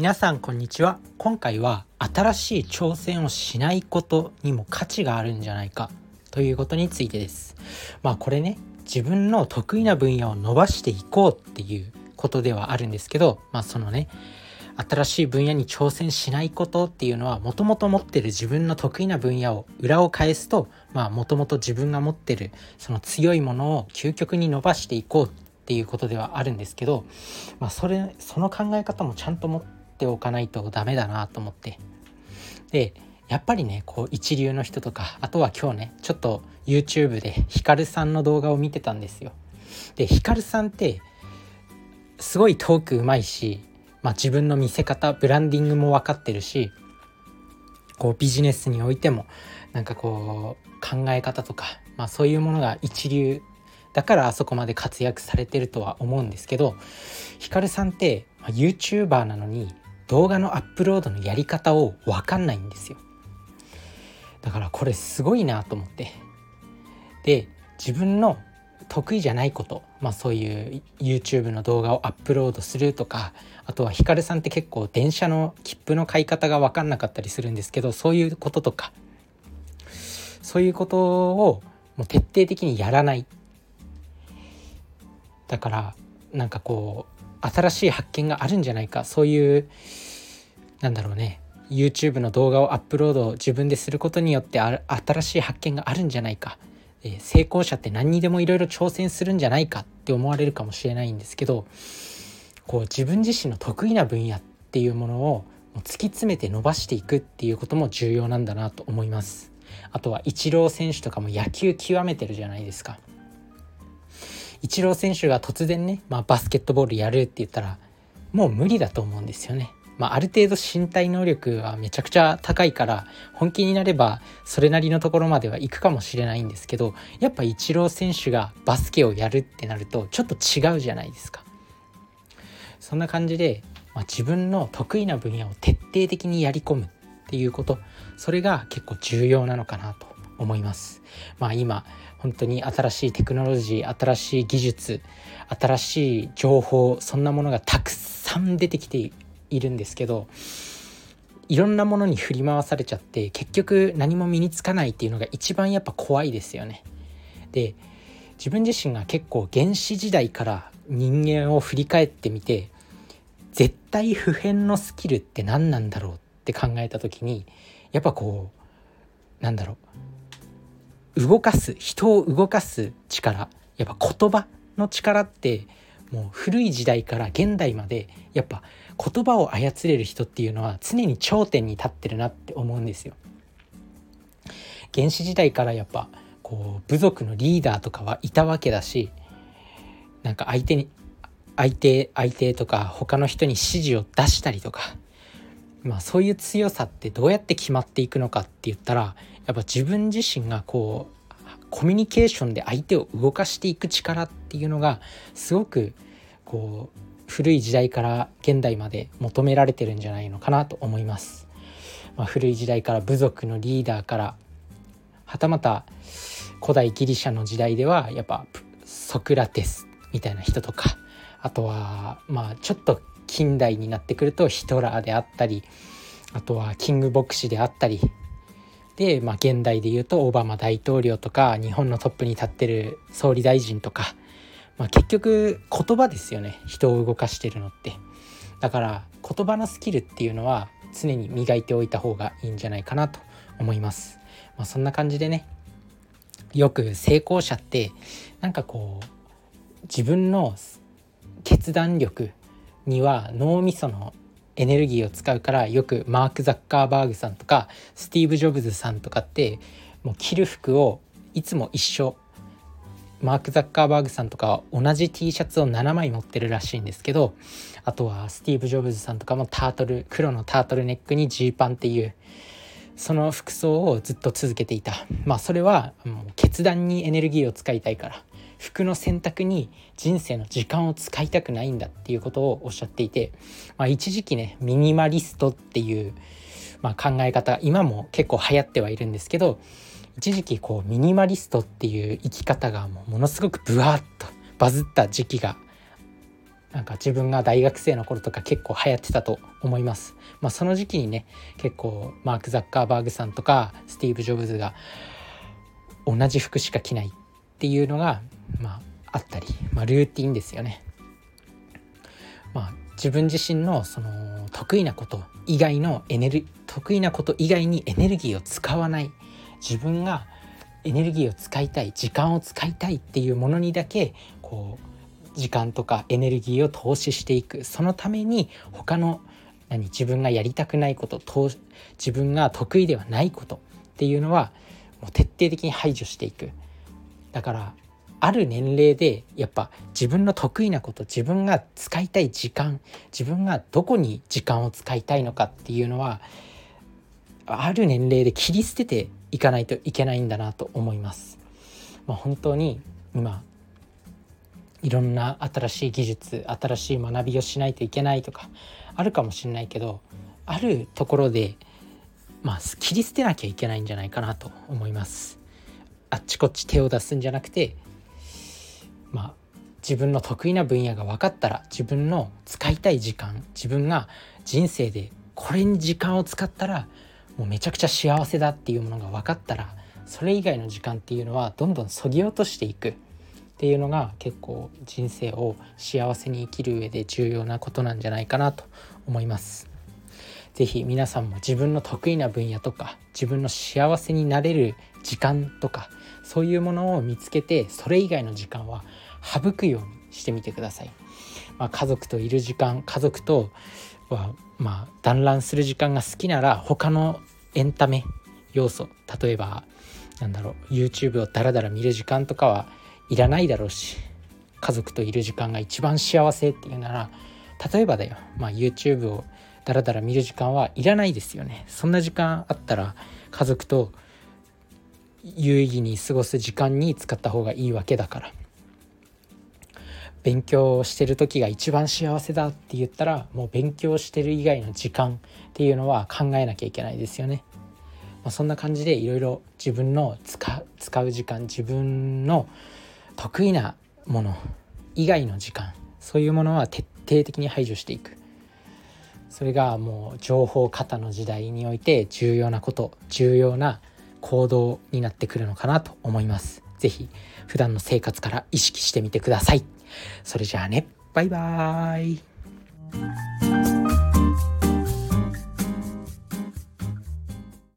皆さんこんにちは。今回は新しい挑戦をしないことにも価値があるんじゃないか。ということについてです。まあこれね自分の得意な分野を伸ばしていこうっていうことではあるんですけどまあそのね新しい分野に挑戦しないことっていうのはもともと持ってる自分の得意な分野を裏を返すともともと自分が持ってるその強いものを究極に伸ばしていこうっていうことではあるんですけど、まあ、それその考え方もちゃんと持ってておかないとダメだなと思って。でやっぱりねこう一流の人とかあとは今日ねちょっと YouTube でヒカルさんの動画を見てたんですよ。でヒカルさんってすごいトークうまいしまあ、自分の見せ方ブランディングも分かってるしこうビジネスにおいてもなんかこう考え方とか、まあ、そういうものが一流だからあそこまで活躍されてるとは思うんですけどヒカルさんって、まあ、YouTuber なのに動画のアップロードのやり方を分かんないんですよ。だからこれすごいなと思って。で自分の得意じゃないこと、まあ、そういう YouTube の動画をアップロードするとかあとはヒカルさんって結構電車の切符の買い方が分かんなかったりするんですけどそういうこととか。そういうことをもう徹底的にやらない。だからなんかこう新しい発見があるんじゃないか。そういうなんだろうね。YouTube の動画をアップロードを自分ですることによって新しい発見があるんじゃないか。えー、成功者って何にでもいろいろ挑戦するんじゃないかって思われるかもしれないんですけどこう自分自身の得意な分野っていうものを突き詰めて伸ばしていくっていうことも重要なんだなと思います。あとはイチロー選手とかも野球極めてるじゃないですか。イチロー選手が突然ね、まあ、バスケットボールやるって言ったらもう無理だと思うんですよねまあ、ある程度身体能力はめちゃくちゃ高いから本気になればそれなりのところまでは行くかもしれないんですけどやっぱイチロー選手がバスケをやるってなるとちょっと違うじゃないですか。そんな感じで、まあ、自分の得意な分野を徹底的にやり込むっていうことそれが結構重要なのかなと思います。まあ今本当に新しいテクノロジー新しい技術新しい情報そんなものがたくさん出てきているんですけどいろんなものに振り回されちゃって結局何も身につかないっていうのが一番やっぱ怖いですよね。で自分自身が結構原始時代から人間を振り返ってみて絶対普遍のスキルって何なんだろうって考えた時にやっぱこうなんだろう動かす人を動かす力やっぱ言葉の力ってもう古い時代から現代までやっぱ言葉を操れる人っていうのは常に頂点に立ってるなって思うんですよ。原始時代からやっぱこう部族のリーダーとかはいたわけだしなんか相手に相手相手とか他の人に指示を出したりとかまあそういう強さってどうやって決まっていくのかって言ったらやっぱ自分自身がこうコミュニケーションで相手を動かしていく力っていうのがすごくこう古い時代から現代まで求められてるんじゃないのかなと思います。まあ、古い時代から部族のリーダーからはたまた古代ギリシャの時代ではやっぱソクラテスみたいな人とかあとはまあちょっと近代になってくるとヒトラーであったりあとはキング牧師であったりで、まあ、現代で言うとオバマ大統領とか日本のトップに立ってる総理大臣とか、まあ、結局言葉ですよね。人を動かしてるのって。だから言葉のスキルっていうのは常に磨いておいた方がいいんじゃないかなと思います、まあ、そんな感じでねよく成功者ってなんかこう自分の決断力には脳みそのエネルギーを使うからよくマーク・ザッカーバーグさんとかスティーブ・ジョブズさんとかってもう着る服をいつも一緒。マーク・ザッカーバーグさんとかは同じ T シャツを7枚持ってるらしいんですけどあとはスティーブ・ジョブズさんとかもタートル黒のタートルネックにジーパンっていうその服装をずっと続けていた。まあそれはもう決断にエネルギーを使いたいから。服の選択に人生の時間を使いたくないんだっていうことをおっしゃっていて、まあ、一時期ねミニマリストっていう、まあ、考え方今も結構流行ってはいるんですけど一時期こうミニマリストっていう生き方がもうものすごくブワーッとバズった時期がなんか自分が大学生の頃とか結構流行ってたと思います。まあ、その時期にね結構マーク・ザッカーバーグさんとかスティーブ・ジョブズが同じ服しか着ないっていうのが、まあ、あったり、まあ、ルーティンですよね。まあ、自分自身のその得意なこと以外のエネル得意なこと以外にエネルギーを使わない。自分がエネルギーを使いたい時間を使いたいっていうものにだけこう時間とかエネルギーを投資していく。そのために他の何自分がやりたくないこと自分が得意ではないことっていうのはもう徹底的に排除していく。だからある年齢でやっぱ自分の得意なこと自分が使いたい時間自分がどこに時間を使いたいのかっていうのはある年齢で切り捨てていかないといけないんだなと思います。まあ、本当に今いろんな新しい技術新しい学びをしないといけないとかあるかもしれないけどあるところでまあ切り捨てなきゃいけないんじゃないかなと思います。あっちこっち手を出すんじゃなくてまあ自分の得意な分野が分かったら自分の使いたい時間自分が人生でこれに時間を使ったらもうめちゃくちゃ幸せだっていうものが分かったらそれ以外の時間っていうのはどんどんそぎ落としていくっていうのが結構人生を幸せに生きる上で重要なことなんじゃないかなと思います。是非皆さんも自分の得意な分野とか自分の幸せになれる時間とかそういうものを見つけてそれ以外の時間は省くようにしてみてください。まあ、家族といる時間家族とはまあ団らんする時間が好きなら他のエンタメ要素例えばなんだろう YouTube をダラダラ見る時間とかはいらないだろうし家族といる時間が一番幸せっていうなら例えばだよ、まあ、YouTube をダラダラ見る時間はいらないですよねそんな時間あったら家族と有意義に過ごす時間に使った方がいいわけだから勉強してる時が一番幸せだって言ったらもう勉強してる以外の時間っていうのは考えなきゃいけないですよね。まあ、そんな感じでいろいろ自分の使使う時間自分の得意なもの以外の時間そういうものは徹底的に排除していくそれがもう情報過多の時代において重要なこと重要な行動になってくるのかなと思います。是非普段の生活から意識してみてください。それじゃあねバイバーイ